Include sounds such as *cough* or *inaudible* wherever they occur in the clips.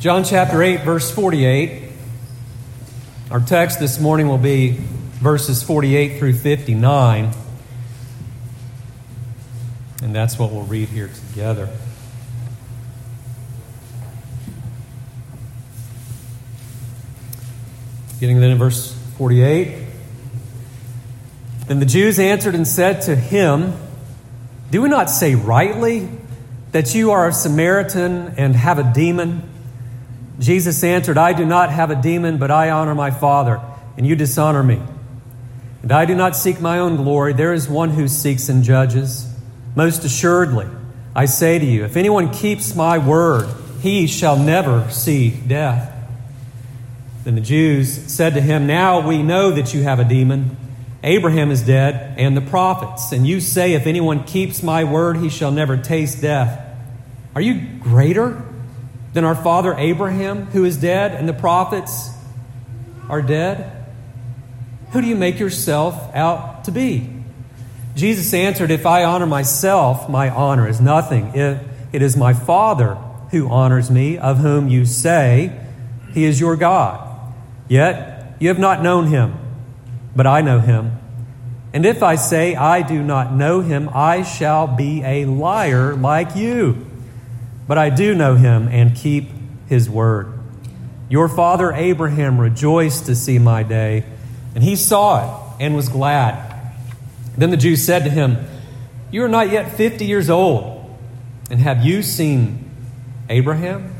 John chapter 8, verse 48. Our text this morning will be verses 48 through 59. And that's what we'll read here together. Getting then in verse 48. Then the Jews answered and said to him, Do we not say rightly? That you are a Samaritan and have a demon? Jesus answered, I do not have a demon, but I honor my Father, and you dishonor me. And I do not seek my own glory. There is one who seeks and judges. Most assuredly, I say to you, if anyone keeps my word, he shall never see death. Then the Jews said to him, Now we know that you have a demon. Abraham is dead, and the prophets. And you say, If anyone keeps my word, he shall never taste death. Are you greater than our father Abraham, who is dead, and the prophets are dead? Who do you make yourself out to be? Jesus answered, If I honor myself, my honor is nothing. It is my Father who honors me, of whom you say, He is your God. Yet you have not known him but I know him. And if I say I do not know him, I shall be a liar like you. But I do know him and keep his word. Your father Abraham rejoiced to see my day, and he saw it and was glad. Then the Jews said to him, You are not yet fifty years old, and have you seen Abraham?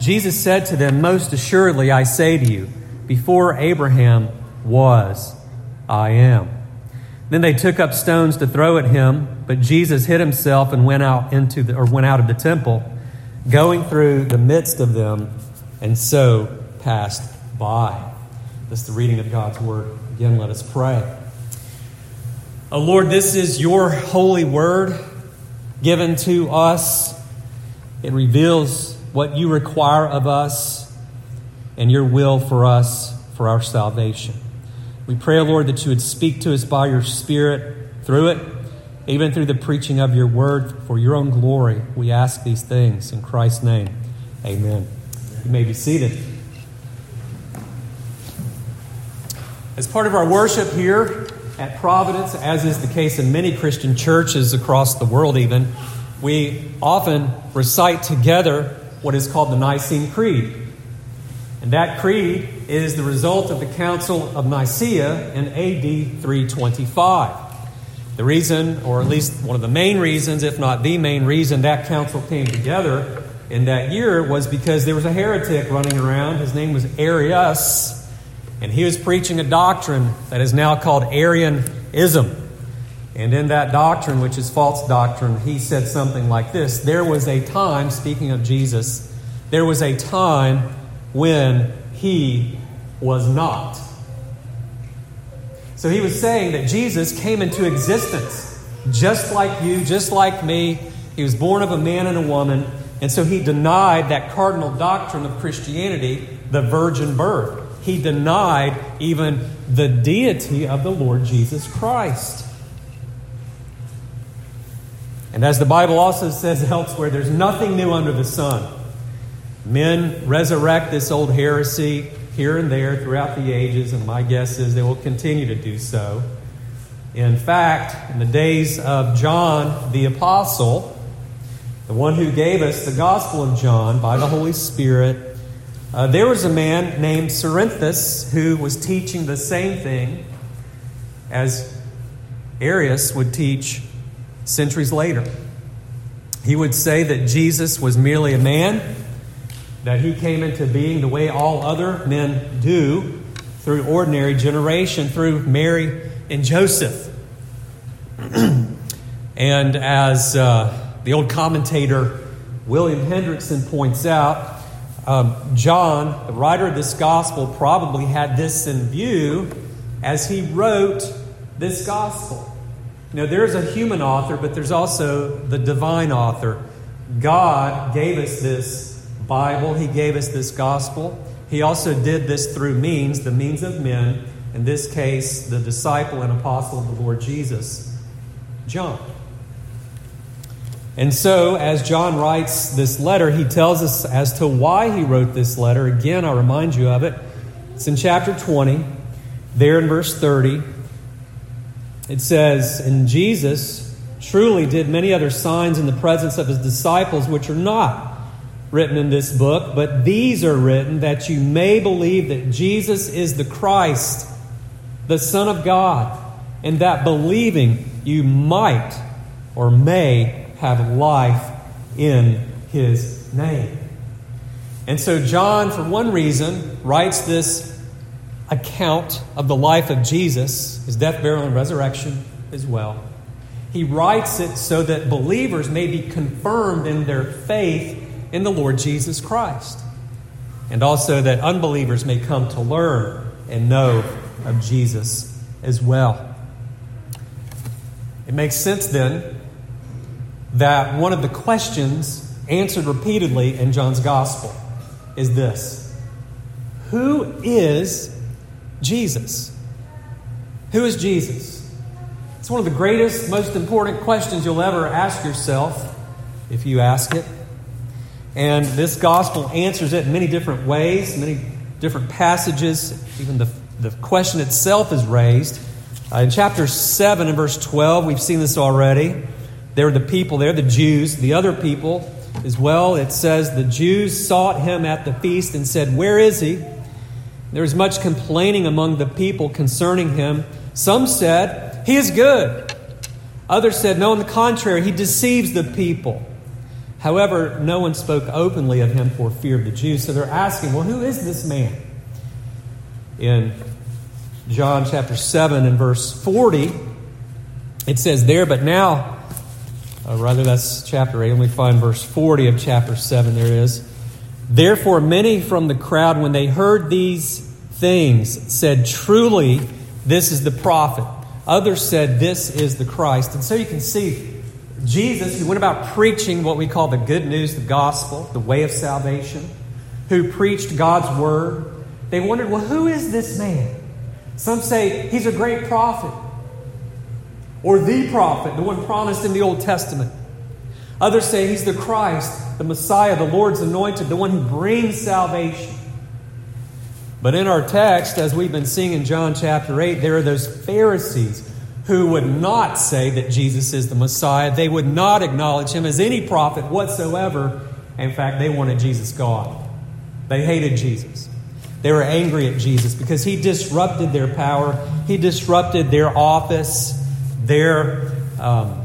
Jesus said to them, Most assuredly I say to you, before Abraham was, I am. Then they took up stones to throw at him, but Jesus hid himself and went out into the, or went out of the temple, going through the midst of them, and so passed by. This is the reading of God's word. Again, let us pray. Oh Lord, this is your holy word given to us. It reveals what you require of us and your will for us for our salvation. We pray, Lord, that you would speak to us by your Spirit through it, even through the preaching of your word for your own glory. We ask these things in Christ's name. Amen. You may be seated. As part of our worship here at Providence, as is the case in many Christian churches across the world, even, we often recite together what is called the Nicene Creed. And that creed is the result of the Council of Nicaea in AD 325. The reason, or at least one of the main reasons, if not the main reason, that council came together in that year was because there was a heretic running around. His name was Arius, and he was preaching a doctrine that is now called Arianism. And in that doctrine, which is false doctrine, he said something like this There was a time, speaking of Jesus, there was a time when he was not. So he was saying that Jesus came into existence just like you, just like me. He was born of a man and a woman. And so he denied that cardinal doctrine of Christianity, the virgin birth. He denied even the deity of the Lord Jesus Christ. And as the Bible also says *laughs* elsewhere, there's nothing new under the sun. Men resurrect this old heresy here and there throughout the ages, and my guess is they will continue to do so. In fact, in the days of John the Apostle, the one who gave us the Gospel of John by the Holy Spirit, uh, there was a man named Cerinthus who was teaching the same thing as Arius would teach centuries later. He would say that Jesus was merely a man that he came into being the way all other men do through ordinary generation, through Mary and Joseph. *clears throat* and as uh, the old commentator William Hendriksen points out, um, John, the writer of this gospel, probably had this in view as he wrote this gospel. Now, there's a human author, but there's also the divine author. God gave us this Bible, He gave us this gospel. He also did this through means, the means of men, in this case, the disciple and apostle of the Lord Jesus, John. And so, as John writes this letter, he tells us as to why he wrote this letter. Again, I'll remind you of it. It's in chapter 20, there in verse 30. It says, And Jesus truly did many other signs in the presence of his disciples, which are not written in this book, but these are written that you may believe that Jesus is the Christ, the Son of God, and that believing you might or may have life in his name. And so, John, for one reason, writes this account of the life of Jesus, his death, burial, and resurrection as well. He writes it so that believers may be confirmed in their faith in the Lord Jesus Christ, and also that unbelievers may come to learn and know of Jesus as well. It makes sense then that one of the questions answered repeatedly in John's gospel is this Who is Jesus? Who is Jesus? It's one of the greatest, most important questions you'll ever ask yourself if you ask it. And this gospel answers it in many different ways, many different passages. Even the, the question itself is raised. Uh, in chapter 7 and verse 12, we've seen this already. There are the people there, the Jews, the other people as well. It says, The Jews sought him at the feast and said, Where is he? There was much complaining among the people concerning him. Some said, He is good. Others said, No, on the contrary, he deceives the people. However, no one spoke openly of him for fear of the Jews. So they're asking, Well, who is this man? In John chapter 7 and verse 40, it says there, But now, uh, rather, that's chapter 8. Let me find verse 40 of chapter 7. There it is. Therefore, many from the crowd, when they heard these things, said, Truly, this is the prophet. Others said, This is the Christ. And so you can see Jesus, who went about preaching what we call the good news, the gospel, the way of salvation, who preached God's word. They wondered, Well, who is this man? Some say he's a great prophet or the prophet, the one promised in the Old Testament. Others say he's the Christ, the Messiah, the Lord's anointed, the one who brings salvation. But in our text, as we've been seeing in John chapter 8, there are those Pharisees who would not say that Jesus is the Messiah. They would not acknowledge him as any prophet whatsoever. In fact, they wanted Jesus gone. They hated Jesus. They were angry at Jesus because he disrupted their power, he disrupted their office, their um,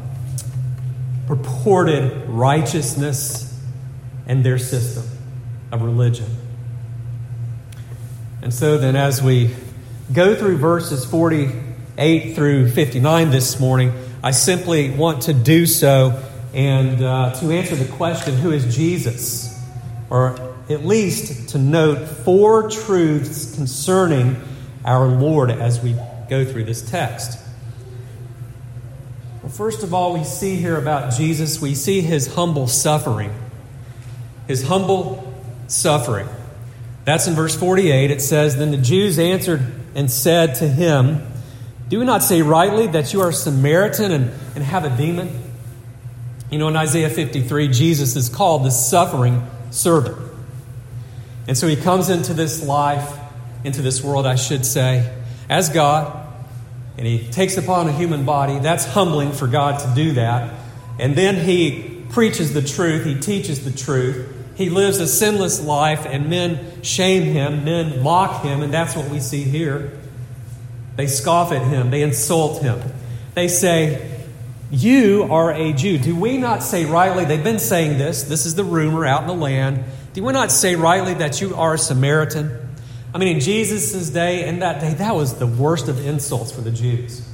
purported righteousness, and their system of religion. And so then, as we go through verses 48 through 59 this morning, I simply want to do so and uh, to answer the question who is Jesus? Or at least to note four truths concerning our Lord as we go through this text. Well, first of all, we see here about Jesus, we see his humble suffering. His humble suffering. That's in verse 48. It says, Then the Jews answered and said to him, Do we not say rightly that you are a Samaritan and, and have a demon? You know, in Isaiah 53, Jesus is called the suffering servant. And so he comes into this life, into this world, I should say, as God and he takes upon a human body. That's humbling for God to do that. And then he preaches the truth, he teaches the truth. He lives a sinless life, and men shame him, men mock him, and that's what we see here. They scoff at him, they insult him. They say, You are a Jew. Do we not say rightly? They've been saying this. This is the rumor out in the land. Do we not say rightly that you are a Samaritan? I mean, in Jesus' day, in that day, that was the worst of insults for the Jews.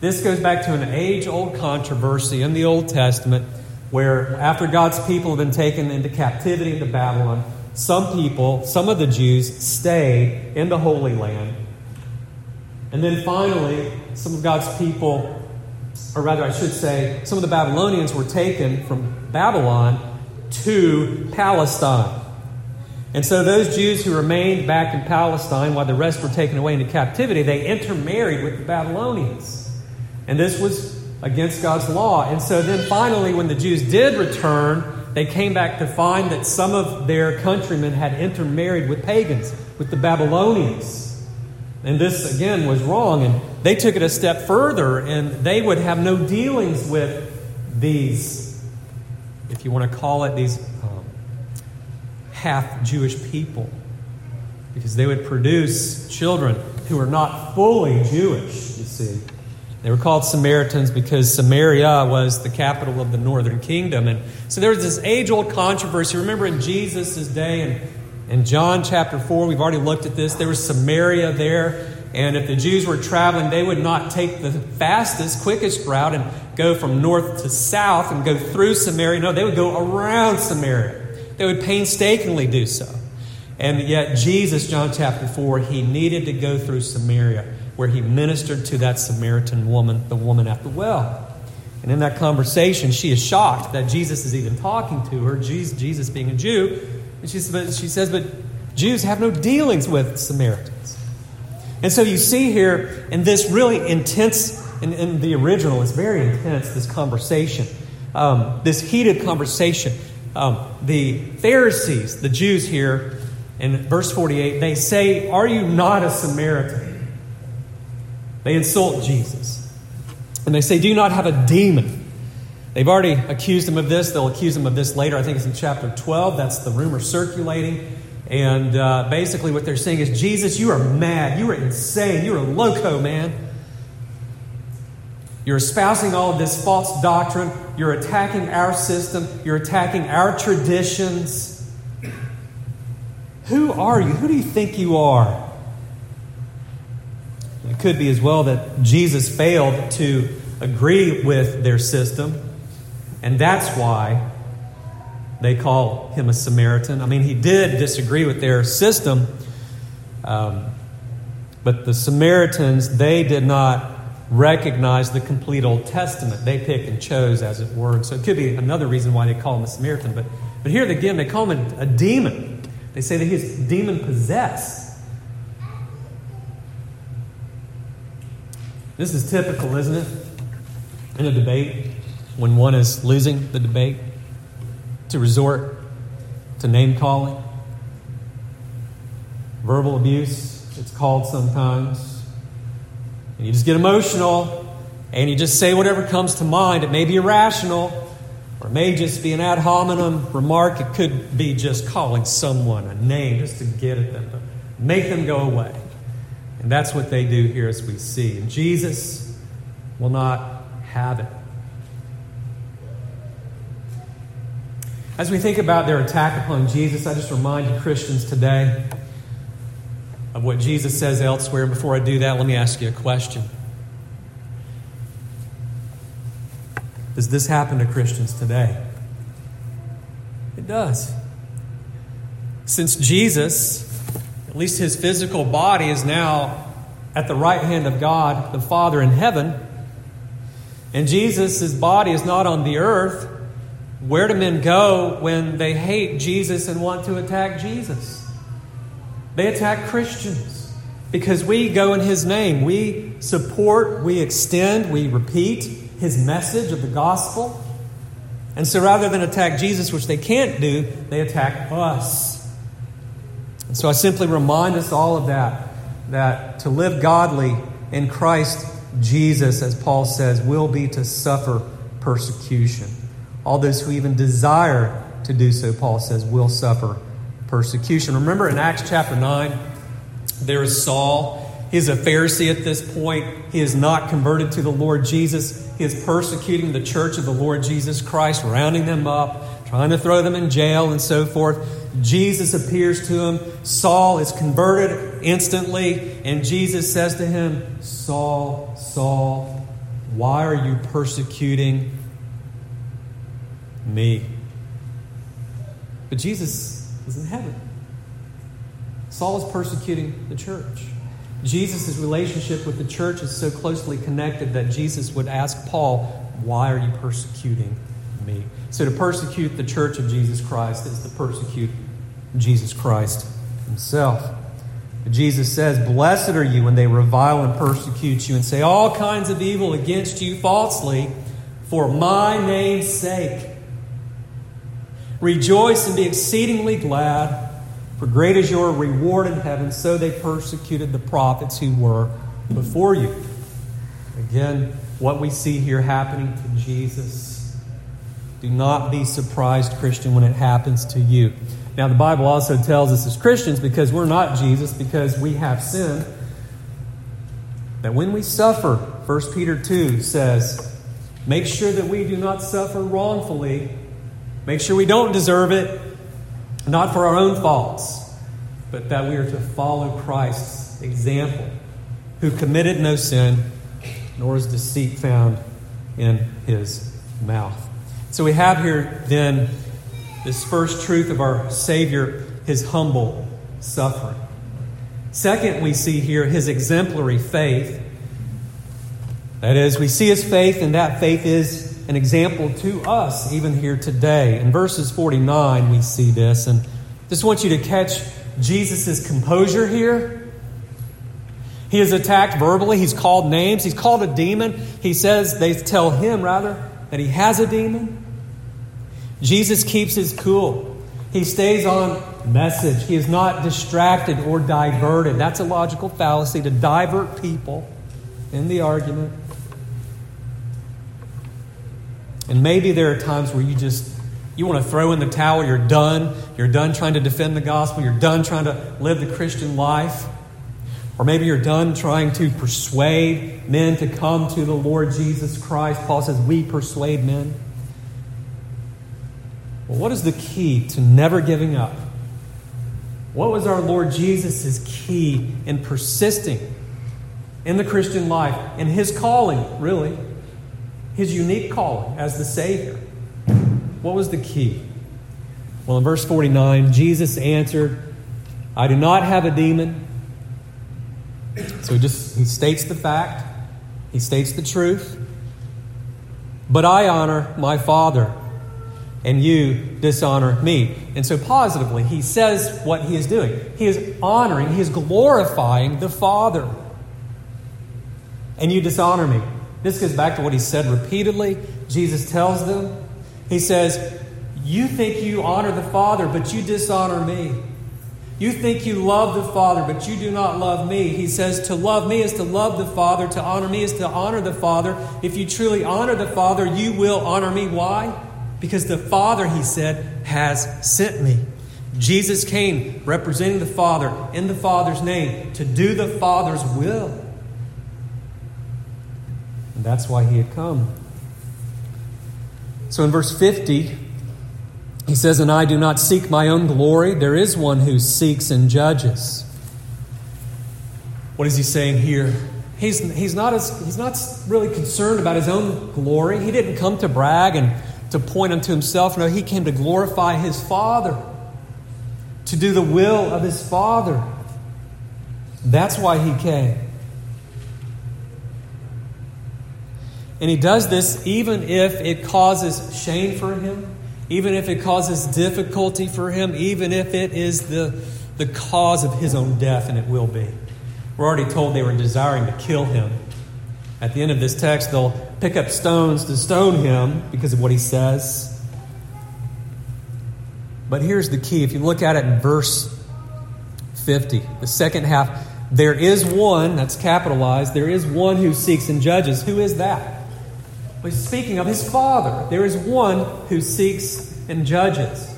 This goes back to an age old controversy in the Old Testament where, after God's people have been taken into captivity into Babylon, some people, some of the Jews, stay in the Holy Land. And then finally, some of God's people, or rather, I should say, some of the Babylonians were taken from Babylon to Palestine. And so those Jews who remained back in Palestine while the rest were taken away into captivity, they intermarried with the Babylonians. And this was against God's law. And so then finally, when the Jews did return, they came back to find that some of their countrymen had intermarried with pagans, with the Babylonians. And this, again, was wrong. And they took it a step further, and they would have no dealings with these, if you want to call it, these um, half Jewish people. Because they would produce children who are not fully Jewish, you see. They were called Samaritans because Samaria was the capital of the northern kingdom. And so there was this age old controversy. Remember in Jesus' day and in John chapter 4, we've already looked at this. There was Samaria there. And if the Jews were traveling, they would not take the fastest, quickest route and go from north to south and go through Samaria. No, they would go around Samaria. They would painstakingly do so. And yet, Jesus, John chapter 4, he needed to go through Samaria where he ministered to that Samaritan woman, the woman at the well. And in that conversation, she is shocked that Jesus is even talking to her, Jesus being a Jew. And she, she says, But Jews have no dealings with Samaritans. And so you see here in this really intense, in, in the original, it's very intense, this conversation, um, this heated conversation. Um, the Pharisees, the Jews here, in verse 48, they say, Are you not a Samaritan? They insult Jesus. And they say, Do you not have a demon? They've already accused him of this. They'll accuse him of this later. I think it's in chapter 12. That's the rumor circulating. And uh, basically, what they're saying is, Jesus, you are mad. You are insane. You're a loco, man. You're espousing all of this false doctrine. You're attacking our system. You're attacking our traditions. Who are you? Who do you think you are? It could be as well that Jesus failed to agree with their system, and that's why they call him a Samaritan. I mean, he did disagree with their system, um, but the Samaritans, they did not recognize the complete Old Testament. They picked and chose, as it were. so it could be another reason why they call him a Samaritan. But, but here again, they call him a, a demon. They say that he's demon possessed. This is typical, isn't it? In a debate, when one is losing the debate, to resort to name calling, verbal abuse, it's called sometimes. And you just get emotional and you just say whatever comes to mind. It may be irrational or it may just be an ad hominem remark. It could be just calling someone a name just to get at them, to make them go away. And that's what they do here as we see. And Jesus will not have it. As we think about their attack upon Jesus, I just remind Christians, today of what Jesus says elsewhere. And before I do that, let me ask you a question Does this happen to Christians today? It does. Since Jesus at least his physical body is now at the right hand of God, the Father in heaven. And Jesus' body is not on the earth. Where do men go when they hate Jesus and want to attack Jesus? They attack Christians because we go in his name. We support, we extend, we repeat his message of the gospel. And so rather than attack Jesus, which they can't do, they attack us. And so I simply remind us all of that, that to live godly in Christ Jesus, as Paul says, will be to suffer persecution. All those who even desire to do so, Paul says, will suffer persecution. Remember in Acts chapter 9, there is Saul. He is a Pharisee at this point. He is not converted to the Lord Jesus. He is persecuting the church of the Lord Jesus Christ, rounding them up, trying to throw them in jail, and so forth. Jesus appears to him. Saul is converted instantly, and Jesus says to him, Saul, Saul, why are you persecuting me? But Jesus is in heaven. Saul is persecuting the church. Jesus' relationship with the church is so closely connected that Jesus would ask Paul, Why are you persecuting me? So to persecute the church of Jesus Christ is to persecute Jesus Christ himself. Jesus says, Blessed are you when they revile and persecute you and say all kinds of evil against you falsely for my name's sake. Rejoice and be exceedingly glad, for great is your reward in heaven. So they persecuted the prophets who were before you. Again, what we see here happening to Jesus. Do not be surprised, Christian, when it happens to you. Now, the Bible also tells us as Christians, because we're not Jesus, because we have sinned, that when we suffer, 1 Peter 2 says, make sure that we do not suffer wrongfully. Make sure we don't deserve it, not for our own faults, but that we are to follow Christ's example, who committed no sin, nor is deceit found in his mouth. So we have here then this first truth of our Savior, his humble suffering. Second, we see here his exemplary faith. That is, we see his faith, and that faith is an example to us even here today. In verses 49, we see this, and just want you to catch Jesus' composure here. He is attacked verbally, he's called names, he's called a demon. He says, they tell him rather, that he has a demon. Jesus keeps his cool. He stays on message. He is not distracted or diverted. That's a logical fallacy to divert people in the argument. And maybe there are times where you just you want to throw in the towel, you're done. You're done trying to defend the gospel, you're done trying to live the Christian life. Or maybe you're done trying to persuade men to come to the Lord Jesus Christ. Paul says, We persuade men. Well, what is the key to never giving up? What was our Lord Jesus' key in persisting in the Christian life, in his calling, really? His unique calling as the Savior. What was the key? Well, in verse 49, Jesus answered, I do not have a demon. So he just he states the fact, he states the truth. But I honor my Father and you dishonor me. And so, positively, he says what he is doing. He is honoring, he is glorifying the Father. And you dishonor me. This goes back to what he said repeatedly. Jesus tells them, He says, You think you honor the Father, but you dishonor me. You think you love the Father, but you do not love me. He says, To love me is to love the Father, to honor me is to honor the Father. If you truly honor the Father, you will honor me. Why? Because the Father, he said, has sent me. Jesus came representing the Father in the Father's name to do the Father's will. That's why he had come. So in verse 50, he says, And I do not seek my own glory. There is one who seeks and judges. What is he saying here? He's, he's, not as, he's not really concerned about his own glory. He didn't come to brag and to point unto himself. No, he came to glorify his Father, to do the will of his Father. That's why he came. And he does this even if it causes shame for him, even if it causes difficulty for him, even if it is the, the cause of his own death, and it will be. We're already told they were desiring to kill him. At the end of this text, they'll pick up stones to stone him because of what he says. But here's the key. If you look at it in verse 50, the second half, there is one, that's capitalized, there is one who seeks and judges. Who is that? Speaking of his Father. There is one who seeks and judges.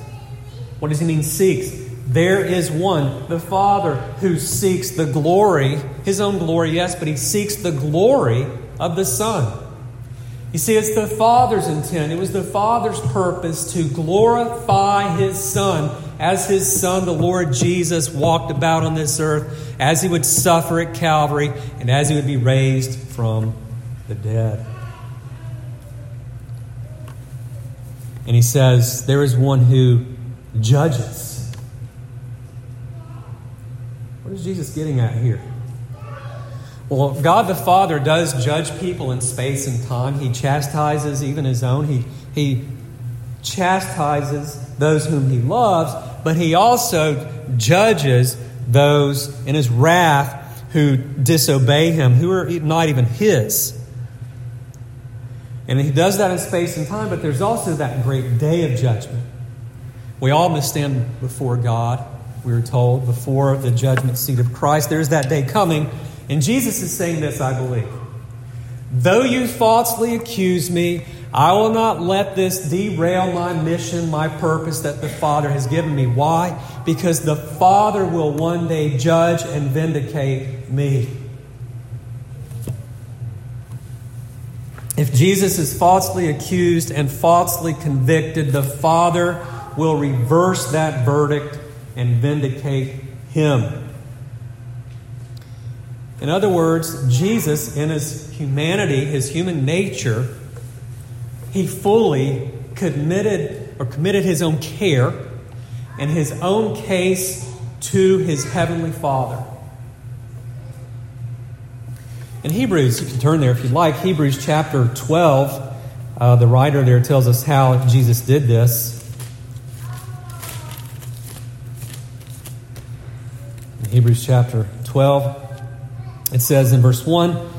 What does he mean, seeks? There is one, the Father, who seeks the glory, his own glory, yes, but he seeks the glory of the Son. You see, it's the Father's intent. It was the Father's purpose to glorify His Son as His Son, the Lord Jesus, walked about on this earth, as He would suffer at Calvary, and as He would be raised from the dead. And He says, There is one who judges. What is Jesus getting at here? Well, God the Father does judge people in space and time. He chastises even his own. He, he chastises those whom he loves, but he also judges those in his wrath who disobey him, who are not even his. And he does that in space and time, but there's also that great day of judgment. We all must stand before God, we are told, before the judgment seat of Christ. There's that day coming. And Jesus is saying this, I believe. Though you falsely accuse me, I will not let this derail my mission, my purpose that the Father has given me. Why? Because the Father will one day judge and vindicate me. If Jesus is falsely accused and falsely convicted, the Father will reverse that verdict and vindicate him. In other words, Jesus, in his humanity, his human nature, he fully committed or committed his own care and his own case to his heavenly Father. In Hebrews, you can turn there if you'd like, Hebrews chapter 12, uh, the writer there tells us how Jesus did this. In Hebrews chapter 12, it says in verse 1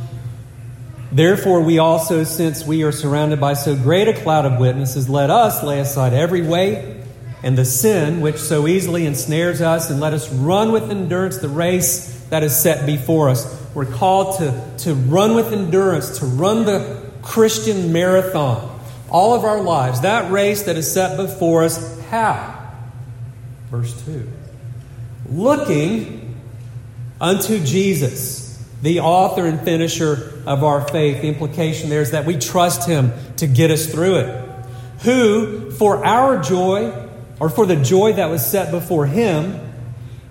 Therefore, we also, since we are surrounded by so great a cloud of witnesses, let us lay aside every weight and the sin which so easily ensnares us, and let us run with endurance the race that is set before us. We're called to, to run with endurance, to run the Christian marathon all of our lives. That race that is set before us, how? Verse 2 Looking unto Jesus the author and finisher of our faith. The implication there is that we trust him to get us through it. Who, for our joy, or for the joy that was set before him,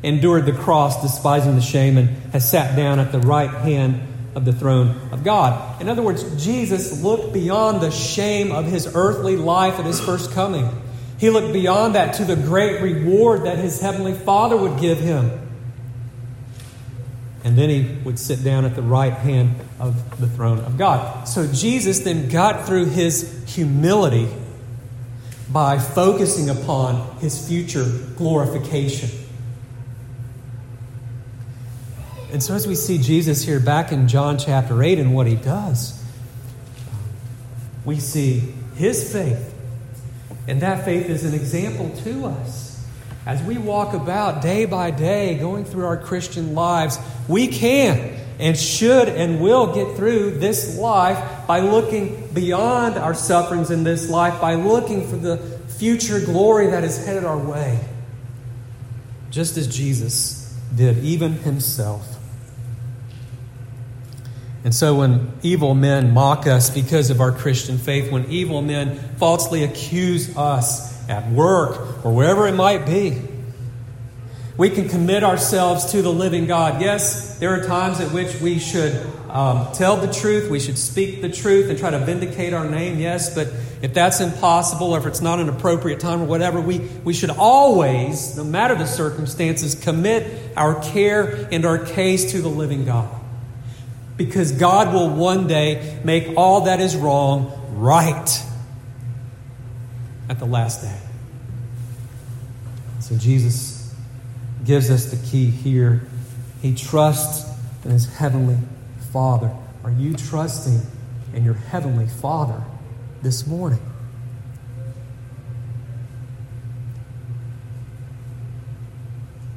endured the cross, despising the shame, and has sat down at the right hand of the throne of God. In other words, Jesus looked beyond the shame of his earthly life at his first coming. He looked beyond that to the great reward that his heavenly Father would give him and then he would sit down at the right hand of the throne of God. So Jesus then got through his humility by focusing upon his future glorification. And so, as we see Jesus here back in John chapter 8 and what he does, we see his faith. And that faith is an example to us. As we walk about day by day, going through our Christian lives, we can and should and will get through this life by looking beyond our sufferings in this life, by looking for the future glory that is headed our way. Just as Jesus did, even himself. And so, when evil men mock us because of our Christian faith, when evil men falsely accuse us at work, or wherever it might be. We can commit ourselves to the living God. Yes, there are times at which we should um, tell the truth, we should speak the truth and try to vindicate our name, yes, but if that's impossible or if it's not an appropriate time or whatever, we, we should always, no matter the circumstances, commit our care and our case to the living God. Because God will one day make all that is wrong right at the last day. So Jesus gives us the key here. He trusts in his heavenly Father. Are you trusting in your heavenly Father this morning?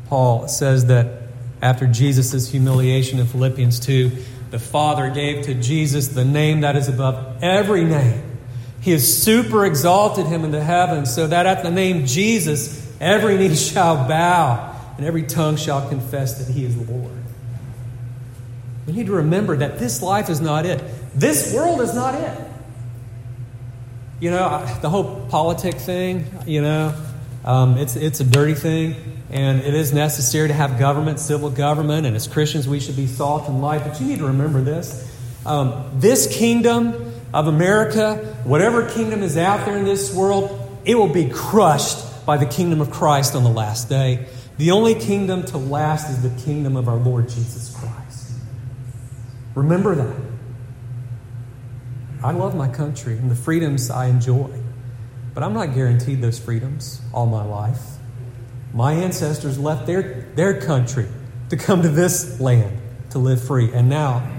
Paul says that after Jesus' humiliation in Philippians 2, the Father gave to Jesus the name that is above every name he has super exalted him into heaven so that at the name Jesus, every knee *laughs* shall bow and every tongue shall confess that he is Lord. We need to remember that this life is not it. This world is not it. You know, the whole politic thing, you know, um, it's, it's a dirty thing, and it is necessary to have government, civil government, and as Christians, we should be salt and light. But you need to remember this. Um, this kingdom of America, whatever kingdom is out there in this world, it will be crushed by the kingdom of Christ on the last day. The only kingdom to last is the kingdom of our Lord Jesus Christ. Remember that. I love my country and the freedoms I enjoy, but I'm not guaranteed those freedoms all my life. My ancestors left their, their country to come to this land to live free. And now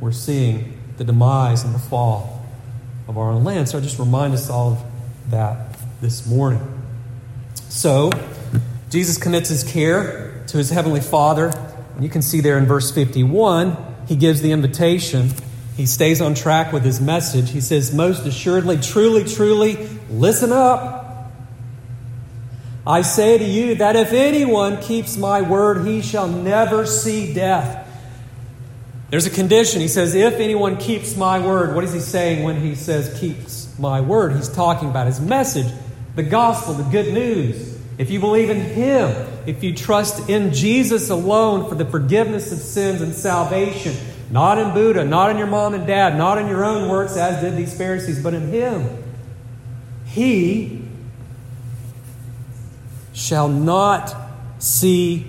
we're seeing the demise and the fall of our own land. So I just remind us all of that this morning. So, Jesus commits his care to his heavenly Father. And you can see there in verse 51, he gives the invitation. He stays on track with his message. He says, Most assuredly, truly, truly, listen up. I say to you that if anyone keeps my word, he shall never see death. There's a condition. He says, If anyone keeps my word, what is he saying when he says keeps my word? He's talking about his message, the gospel, the good news. If you believe in him, if you trust in Jesus alone for the forgiveness of sins and salvation, not in Buddha, not in your mom and dad, not in your own works, as did these Pharisees, but in him, he shall not see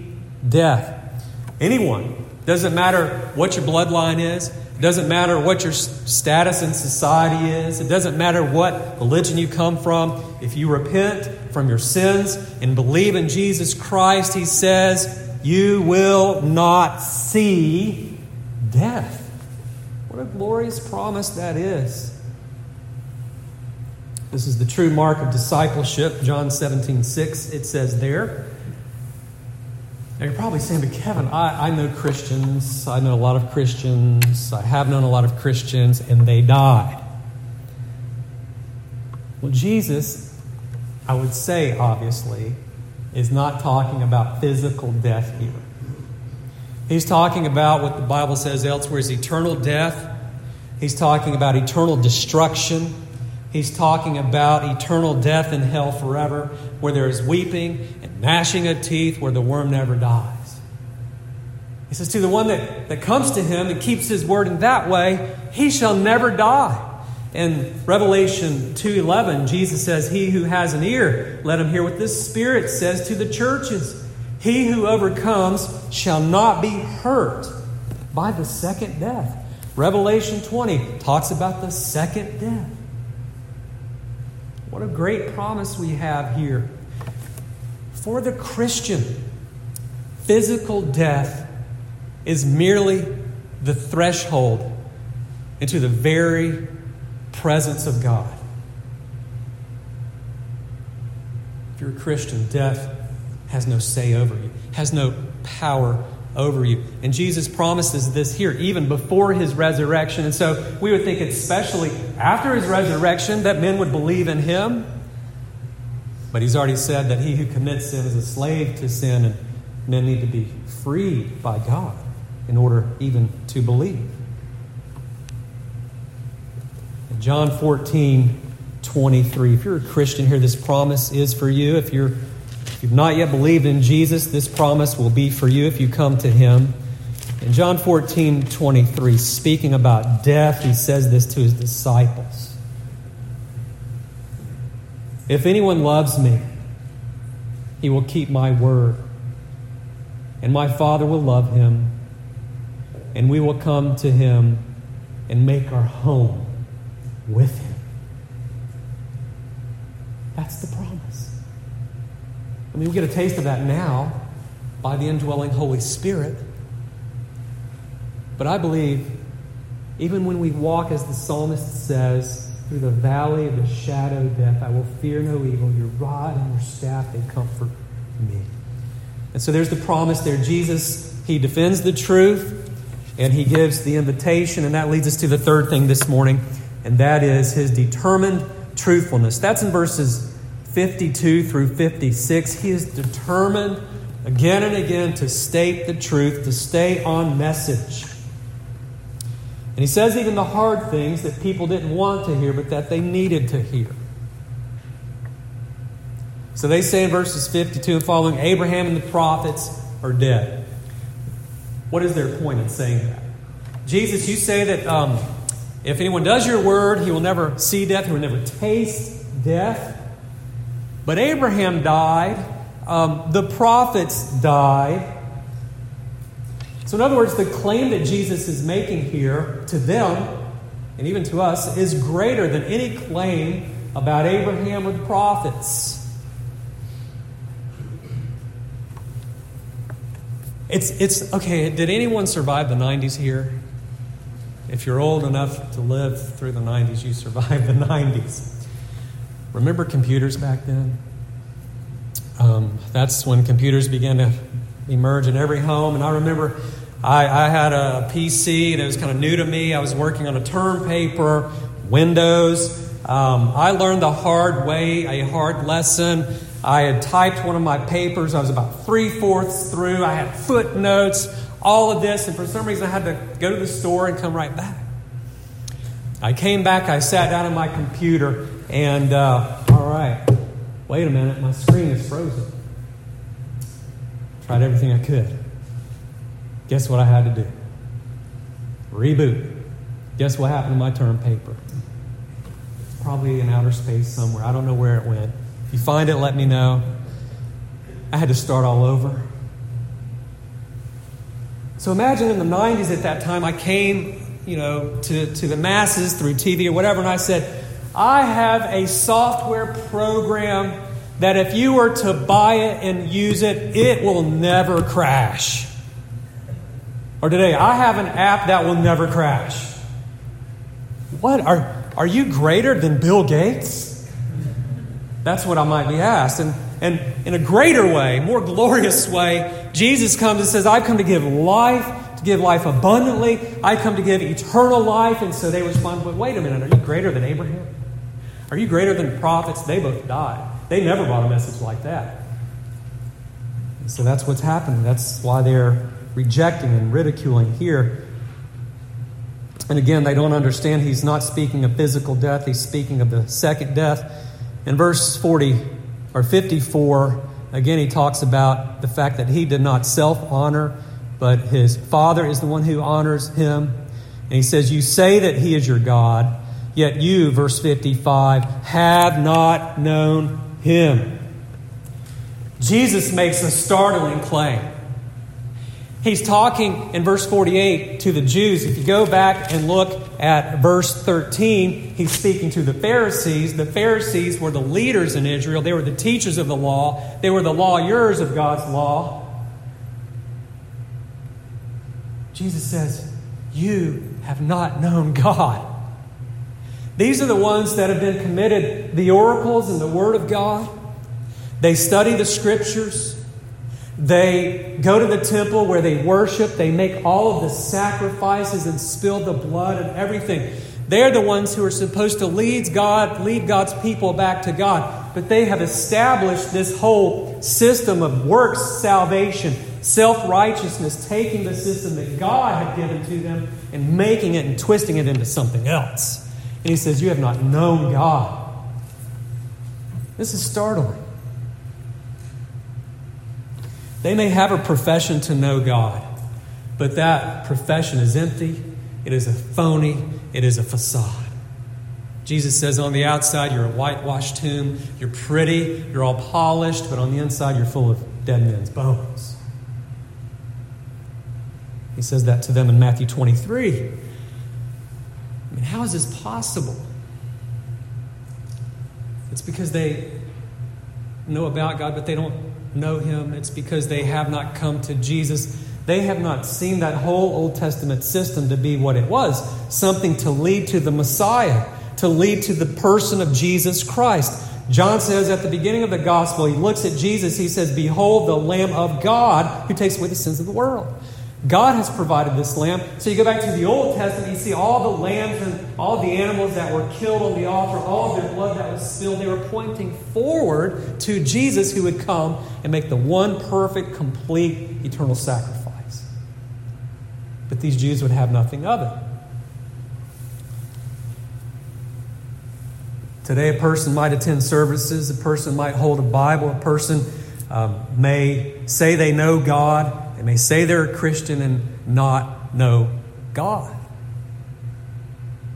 death. Anyone doesn't matter what your bloodline is. Doesn't matter what your status in society is. It doesn't matter what religion you come from. If you repent from your sins and believe in Jesus Christ, he says, you will not see death. What a glorious promise that is. This is the true mark of discipleship. John 17, 6, it says there. Now you're probably saying, but Kevin, I, I know Christians. I know a lot of Christians. I have known a lot of Christians, and they died. Well, Jesus, I would say, obviously, is not talking about physical death here. He's talking about what the Bible says elsewhere is eternal death. He's talking about eternal destruction. He's talking about eternal death in hell forever, where there is weeping and gnashing of teeth, where the worm never dies. He says, To the one that, that comes to him and keeps his word in that way, he shall never die. In Revelation 2:11, Jesus says, "He who has an ear, let him hear what this Spirit says to the churches. He who overcomes shall not be hurt by the second death." Revelation 20 talks about the second death. What a great promise we have here. For the Christian, physical death is merely the threshold into the very presence of God. If you're a Christian, death has no say over you, has no power over you. And Jesus promises this here even before his resurrection. And so we would think, especially after his resurrection, that men would believe in him. But he's already said that he who commits sin is a slave to sin, and men need to be freed by God in order even to believe. In John 14, 23. If you're a Christian here, this promise is for you. If you're if you've not yet believed in Jesus, this promise will be for you if you come to him. In John 14, 23, speaking about death, he says this to his disciples If anyone loves me, he will keep my word, and my Father will love him, and we will come to him and make our home with him. That's the promise. I mean, we get a taste of that now by the indwelling Holy Spirit. But I believe, even when we walk, as the psalmist says, through the valley of the shadow of death, I will fear no evil. Your rod and your staff, they comfort me. And so there's the promise there. Jesus, he defends the truth and he gives the invitation. And that leads us to the third thing this morning, and that is his determined truthfulness. That's in verses 52 through 56, he is determined again and again to state the truth, to stay on message. And he says even the hard things that people didn't want to hear, but that they needed to hear. So they say in verses 52 and following Abraham and the prophets are dead. What is their point in saying that? Jesus, you say that um, if anyone does your word, he will never see death, he will never taste death. But Abraham died, um, the prophets died. So, in other words, the claim that Jesus is making here to them, and even to us, is greater than any claim about Abraham or the prophets. It's, it's okay. Did anyone survive the 90s here? If you're old enough to live through the 90s, you survived the 90s. Remember computers back then? Um, that's when computers began to emerge in every home. And I remember I, I had a PC and it was kind of new to me. I was working on a term paper, Windows. Um, I learned the hard way, a hard lesson. I had typed one of my papers. I was about three fourths through. I had footnotes, all of this, and for some reason I had to go to the store and come right back. I came back, I sat down on my computer, and uh, all right, wait a minute, my screen is frozen. Tried everything I could. Guess what I had to do? Reboot. Guess what happened to my term paper? Probably in outer space somewhere. I don't know where it went. If you find it, let me know. I had to start all over. So imagine in the 90s at that time, I came, you know, to, to the masses through TV or whatever, and I said, I have a software program that if you were to buy it and use it, it will never crash. Or today, I have an app that will never crash. What? Are, are you greater than Bill Gates? That's what I might be asked. And, and in a greater way, more glorious way, Jesus comes and says, I've come to give life, to give life abundantly. I come to give eternal life. And so they respond, but wait a minute, are you greater than Abraham? Are you greater than prophets? They both died. They never brought a message like that. So that's what's happening. That's why they're rejecting and ridiculing here. And again, they don't understand he's not speaking of physical death, he's speaking of the second death. In verse 40 or 54, again, he talks about the fact that he did not self honor, but his Father is the one who honors him. And he says, You say that he is your God, yet you, verse 55, have not known him. Jesus makes a startling claim. He's talking in verse 48 to the Jews. If you go back and look at verse 13, he's speaking to the Pharisees. The Pharisees were the leaders in Israel, they were the teachers of the law, they were the lawyers of God's law. Jesus says, You have not known God. These are the ones that have been committed the oracles and the Word of God. They study the Scriptures. They go to the temple where they worship, they make all of the sacrifices and spill the blood and everything. They're the ones who are supposed to lead God, lead God's people back to God. But they have established this whole system of works salvation, self righteousness, taking the system that God had given to them and making it and twisting it into something else. And he says, You have not known God. This is startling. They may have a profession to know God, but that profession is empty, it is a phony, it is a facade. Jesus says on the outside, you're a whitewashed tomb, you're pretty, you're all polished, but on the inside, you're full of dead men's bones. He says that to them in Matthew 23. Mean, how is this possible? It's because they know about God, but they don't know him. It's because they have not come to Jesus. They have not seen that whole Old Testament system to be what it was something to lead to the Messiah, to lead to the person of Jesus Christ. John says at the beginning of the gospel, he looks at Jesus, he says, Behold, the Lamb of God who takes away the sins of the world. God has provided this lamb. So you go back to the Old Testament, you see all the lambs and all the animals that were killed on the altar, all of their blood that was spilled. They were pointing forward to Jesus who would come and make the one perfect, complete, eternal sacrifice. But these Jews would have nothing of it. Today, a person might attend services, a person might hold a Bible, a person um, may say they know God they may say they're a Christian and not know God.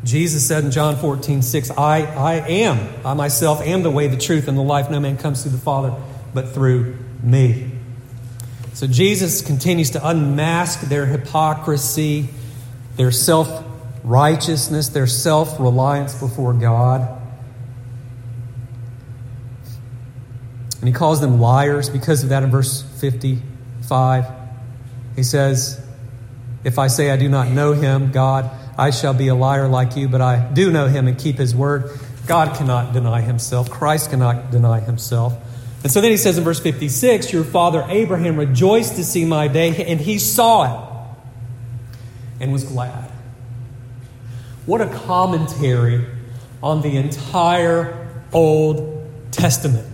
Jesus said in John 14, 6, I, I am, I myself am the way, the truth, and the life. No man comes to the Father but through me. So Jesus continues to unmask their hypocrisy, their self righteousness, their self reliance before God. And he calls them liars because of that in verse 55. He says, If I say I do not know him, God, I shall be a liar like you, but I do know him and keep his word. God cannot deny himself. Christ cannot deny himself. And so then he says in verse 56 Your father Abraham rejoiced to see my day, and he saw it and was glad. What a commentary on the entire Old Testament.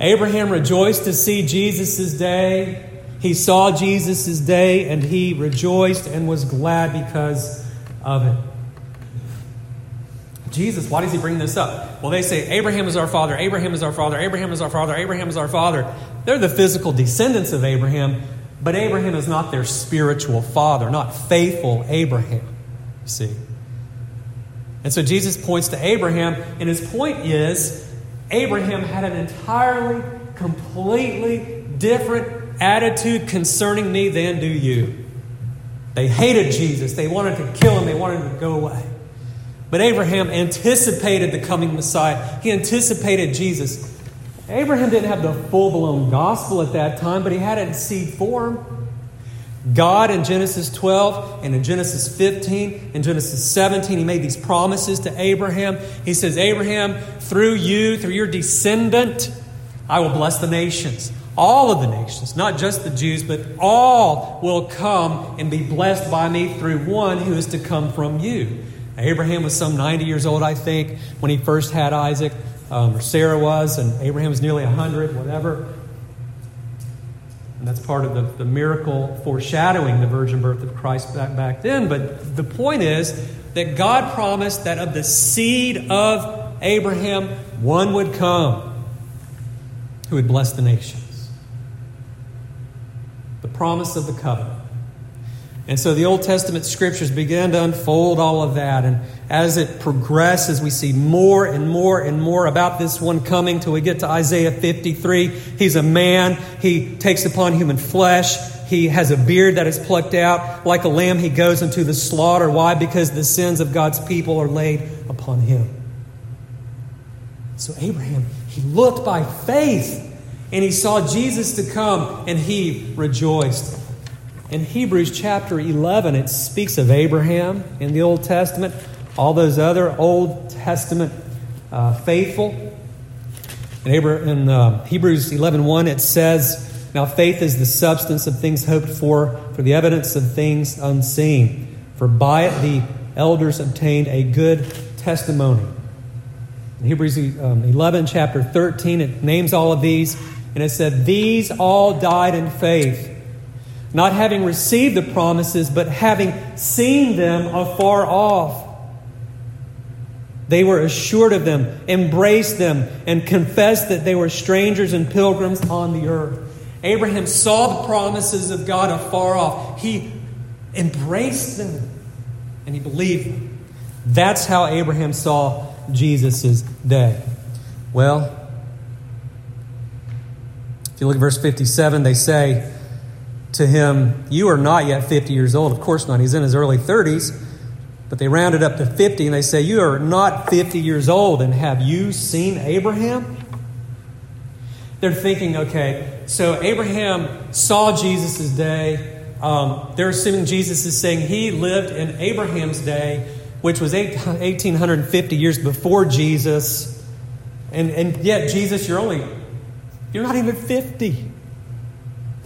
Abraham rejoiced to see Jesus' day. He saw Jesus' day and he rejoiced and was glad because of it. Jesus, why does he bring this up? Well, they say Abraham is our father, Abraham is our father, Abraham is our father, Abraham is our father. They're the physical descendants of Abraham, but Abraham is not their spiritual father, not faithful Abraham, you see. And so Jesus points to Abraham, and his point is Abraham had an entirely, completely different attitude concerning me than do you. They hated Jesus, they wanted to kill him, they wanted him to go away. But Abraham anticipated the coming Messiah, he anticipated Jesus. Abraham didn't have the full blown gospel at that time, but he had it in seed form. God in Genesis 12 and in Genesis 15 and Genesis 17, he made these promises to Abraham. He says, Abraham, through you, through your descendant, I will bless the nations. All of the nations, not just the Jews, but all will come and be blessed by me through one who is to come from you. Abraham was some 90 years old, I think, when he first had Isaac, um, or Sarah was, and Abraham was nearly 100, whatever. And that's part of the, the miracle foreshadowing the virgin birth of Christ back, back then. But the point is that God promised that of the seed of Abraham, one would come who would bless the nations. The promise of the covenant. And so the Old Testament scriptures began to unfold all of that. And as it progresses, we see more and more and more about this one coming till we get to Isaiah 53. He's a man, he takes upon human flesh. He has a beard that is plucked out. Like a lamb, he goes into the slaughter. Why? Because the sins of God's people are laid upon him. So, Abraham, he looked by faith and he saw Jesus to come and he rejoiced. In Hebrews chapter 11, it speaks of Abraham in the Old Testament, all those other Old Testament uh, faithful. In, in uh, Hebrews 11 1, it says, Now faith is the substance of things hoped for, for the evidence of things unseen. For by it the elders obtained a good testimony. In Hebrews um, 11, chapter 13, it names all of these, and it said, These all died in faith not having received the promises, but having seen them afar off. They were assured of them, embraced them, and confessed that they were strangers and pilgrims on the earth. Abraham saw the promises of God afar off. He embraced them and he believed them. That's how Abraham saw Jesus' day. Well, if you look at verse 57, they say, to him, You are not yet 50 years old. Of course not. He's in his early 30s. But they round it up to 50 and they say, You are not 50 years old. And have you seen Abraham? They're thinking, okay, so Abraham saw Jesus' day. Um, they're assuming Jesus is saying he lived in Abraham's day, which was 1850 *laughs* years before Jesus. And, and yet, Jesus, you're only, you're not even 50.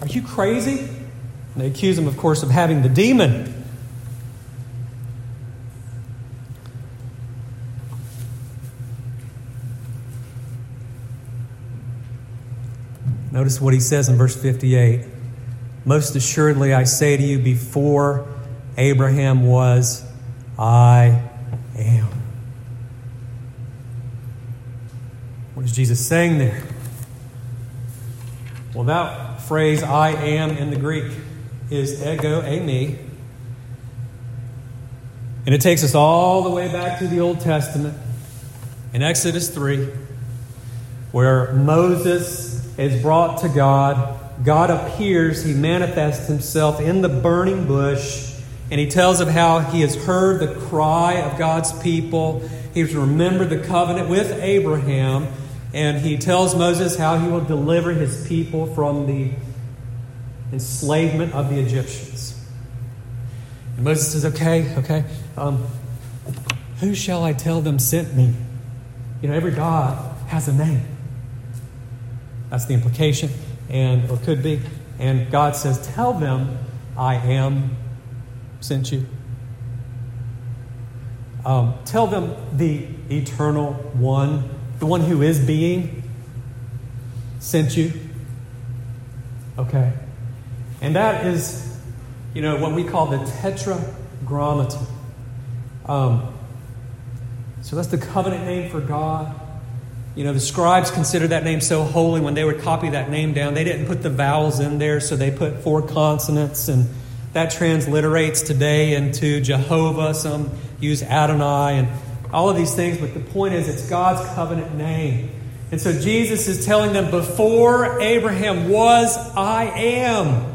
Are you crazy? And they accuse him, of course, of having the demon. Notice what he says in verse 58 Most assuredly, I say to you, before Abraham was, I am. What is Jesus saying there? Well, that phrase, I am, in the Greek is ego, eimi. And it takes us all the way back to the Old Testament in Exodus 3, where Moses is brought to God. God appears, he manifests himself in the burning bush, and he tells of how he has heard the cry of God's people. He's remembered the covenant with Abraham, and he tells Moses how he will deliver his people from the enslavement of the Egyptians. And Moses says, Okay, okay, um, who shall I tell them sent me? You know, every God has a name. That's the implication, and or could be. And God says, Tell them I am sent you. Um, tell them the eternal one, the one who is being, sent you. Okay. And that is, you know, what we call the tetragrammaton. Um, so that's the covenant name for God. You know, the scribes considered that name so holy when they would copy that name down. They didn't put the vowels in there, so they put four consonants, and that transliterates today into Jehovah. Some use Adonai and all of these things, but the point is it's God's covenant name. And so Jesus is telling them, Before Abraham was, I am.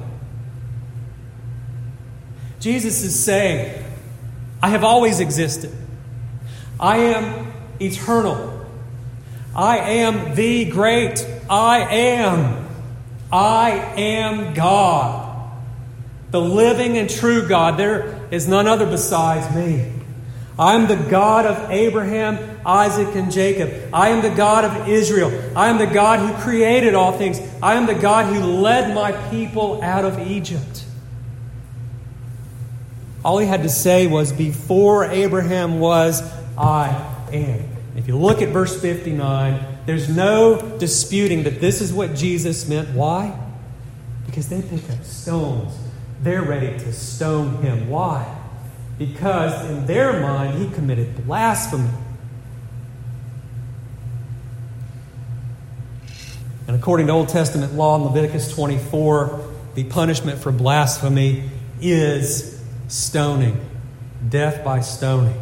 Jesus is saying, I have always existed. I am eternal. I am the great I am. I am God. The living and true God. There is none other besides me. I am the God of Abraham, Isaac, and Jacob. I am the God of Israel. I am the God who created all things. I am the God who led my people out of Egypt. All he had to say was, Before Abraham was, I am. If you look at verse 59, there's no disputing that this is what Jesus meant. Why? Because they pick up stones. They're ready to stone him. Why? Because in their mind, he committed blasphemy. And according to Old Testament law in Leviticus 24, the punishment for blasphemy is stoning, death by stoning.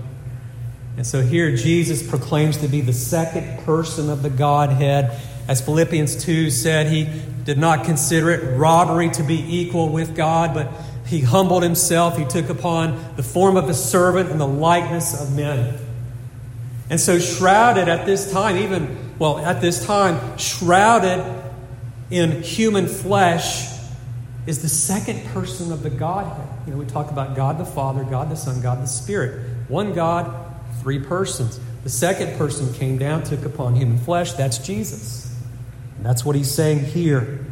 And so here Jesus proclaims to be the second person of the Godhead. As Philippians 2 said, he did not consider it robbery to be equal with God, but he humbled himself. He took upon the form of a servant and the likeness of men. And so, shrouded at this time, even, well, at this time, shrouded in human flesh is the second person of the Godhead. You know, we talk about God the Father, God the Son, God the Spirit. One God, three persons. The second person came down, took upon human flesh. That's Jesus. And that's what he's saying here.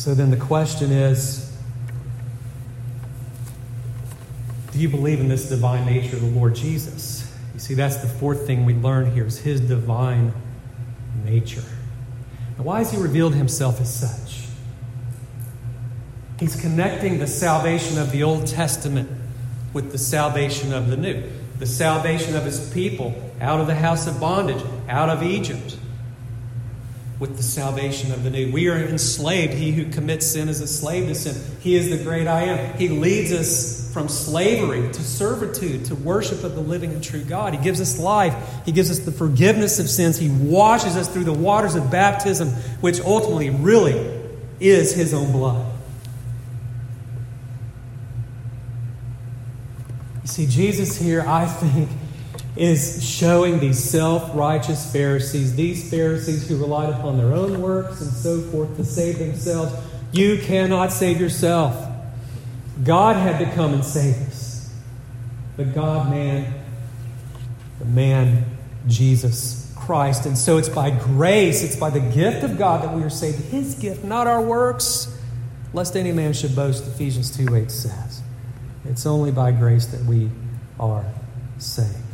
So then the question is do you believe in this divine nature of the Lord Jesus? You see, that's the fourth thing we learn here is his divine nature. Now, why has he revealed himself as such? He's connecting the salvation of the Old Testament with the salvation of the New. The salvation of his people out of the house of bondage, out of Egypt, with the salvation of the New. We are enslaved. He who commits sin is a slave to sin. He is the great I am. He leads us from slavery to servitude, to worship of the living and true God. He gives us life. He gives us the forgiveness of sins. He washes us through the waters of baptism, which ultimately really is his own blood. You see, Jesus here, I think, is showing these self righteous Pharisees, these Pharisees who relied upon their own works and so forth to save themselves. You cannot save yourself. God had to come and save us. The God man, the man, Jesus Christ. And so it's by grace, it's by the gift of God that we are saved. His gift, not our works, lest any man should boast, Ephesians 2 8 says. It's only by grace that we are saved.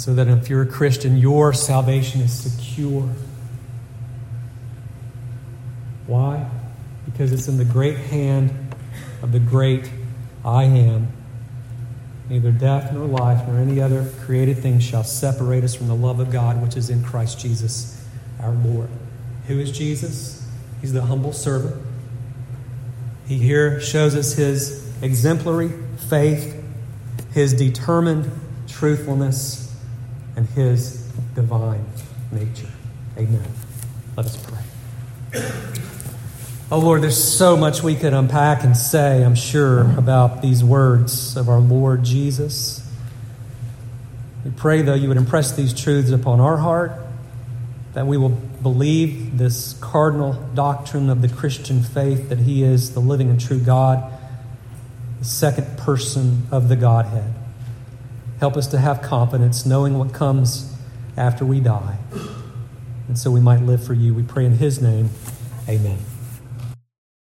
So that if you're a Christian, your salvation is secure. Why? Because it's in the great hand of the great I am. Neither death nor life nor any other created thing shall separate us from the love of God which is in Christ Jesus our Lord. Who is Jesus? He's the humble servant he here shows us his exemplary faith, his determined truthfulness, and his divine nature. Amen. Let us pray. Oh Lord, there's so much we could unpack and say, I'm sure, about these words of our Lord Jesus. We pray, though, you would impress these truths upon our heart, that we will believe this cardinal doctrine of the Christian faith that He is the living and true God, the second person of the Godhead. Help us to have confidence, knowing what comes after we die. And so we might live for you. We pray in His name. Amen.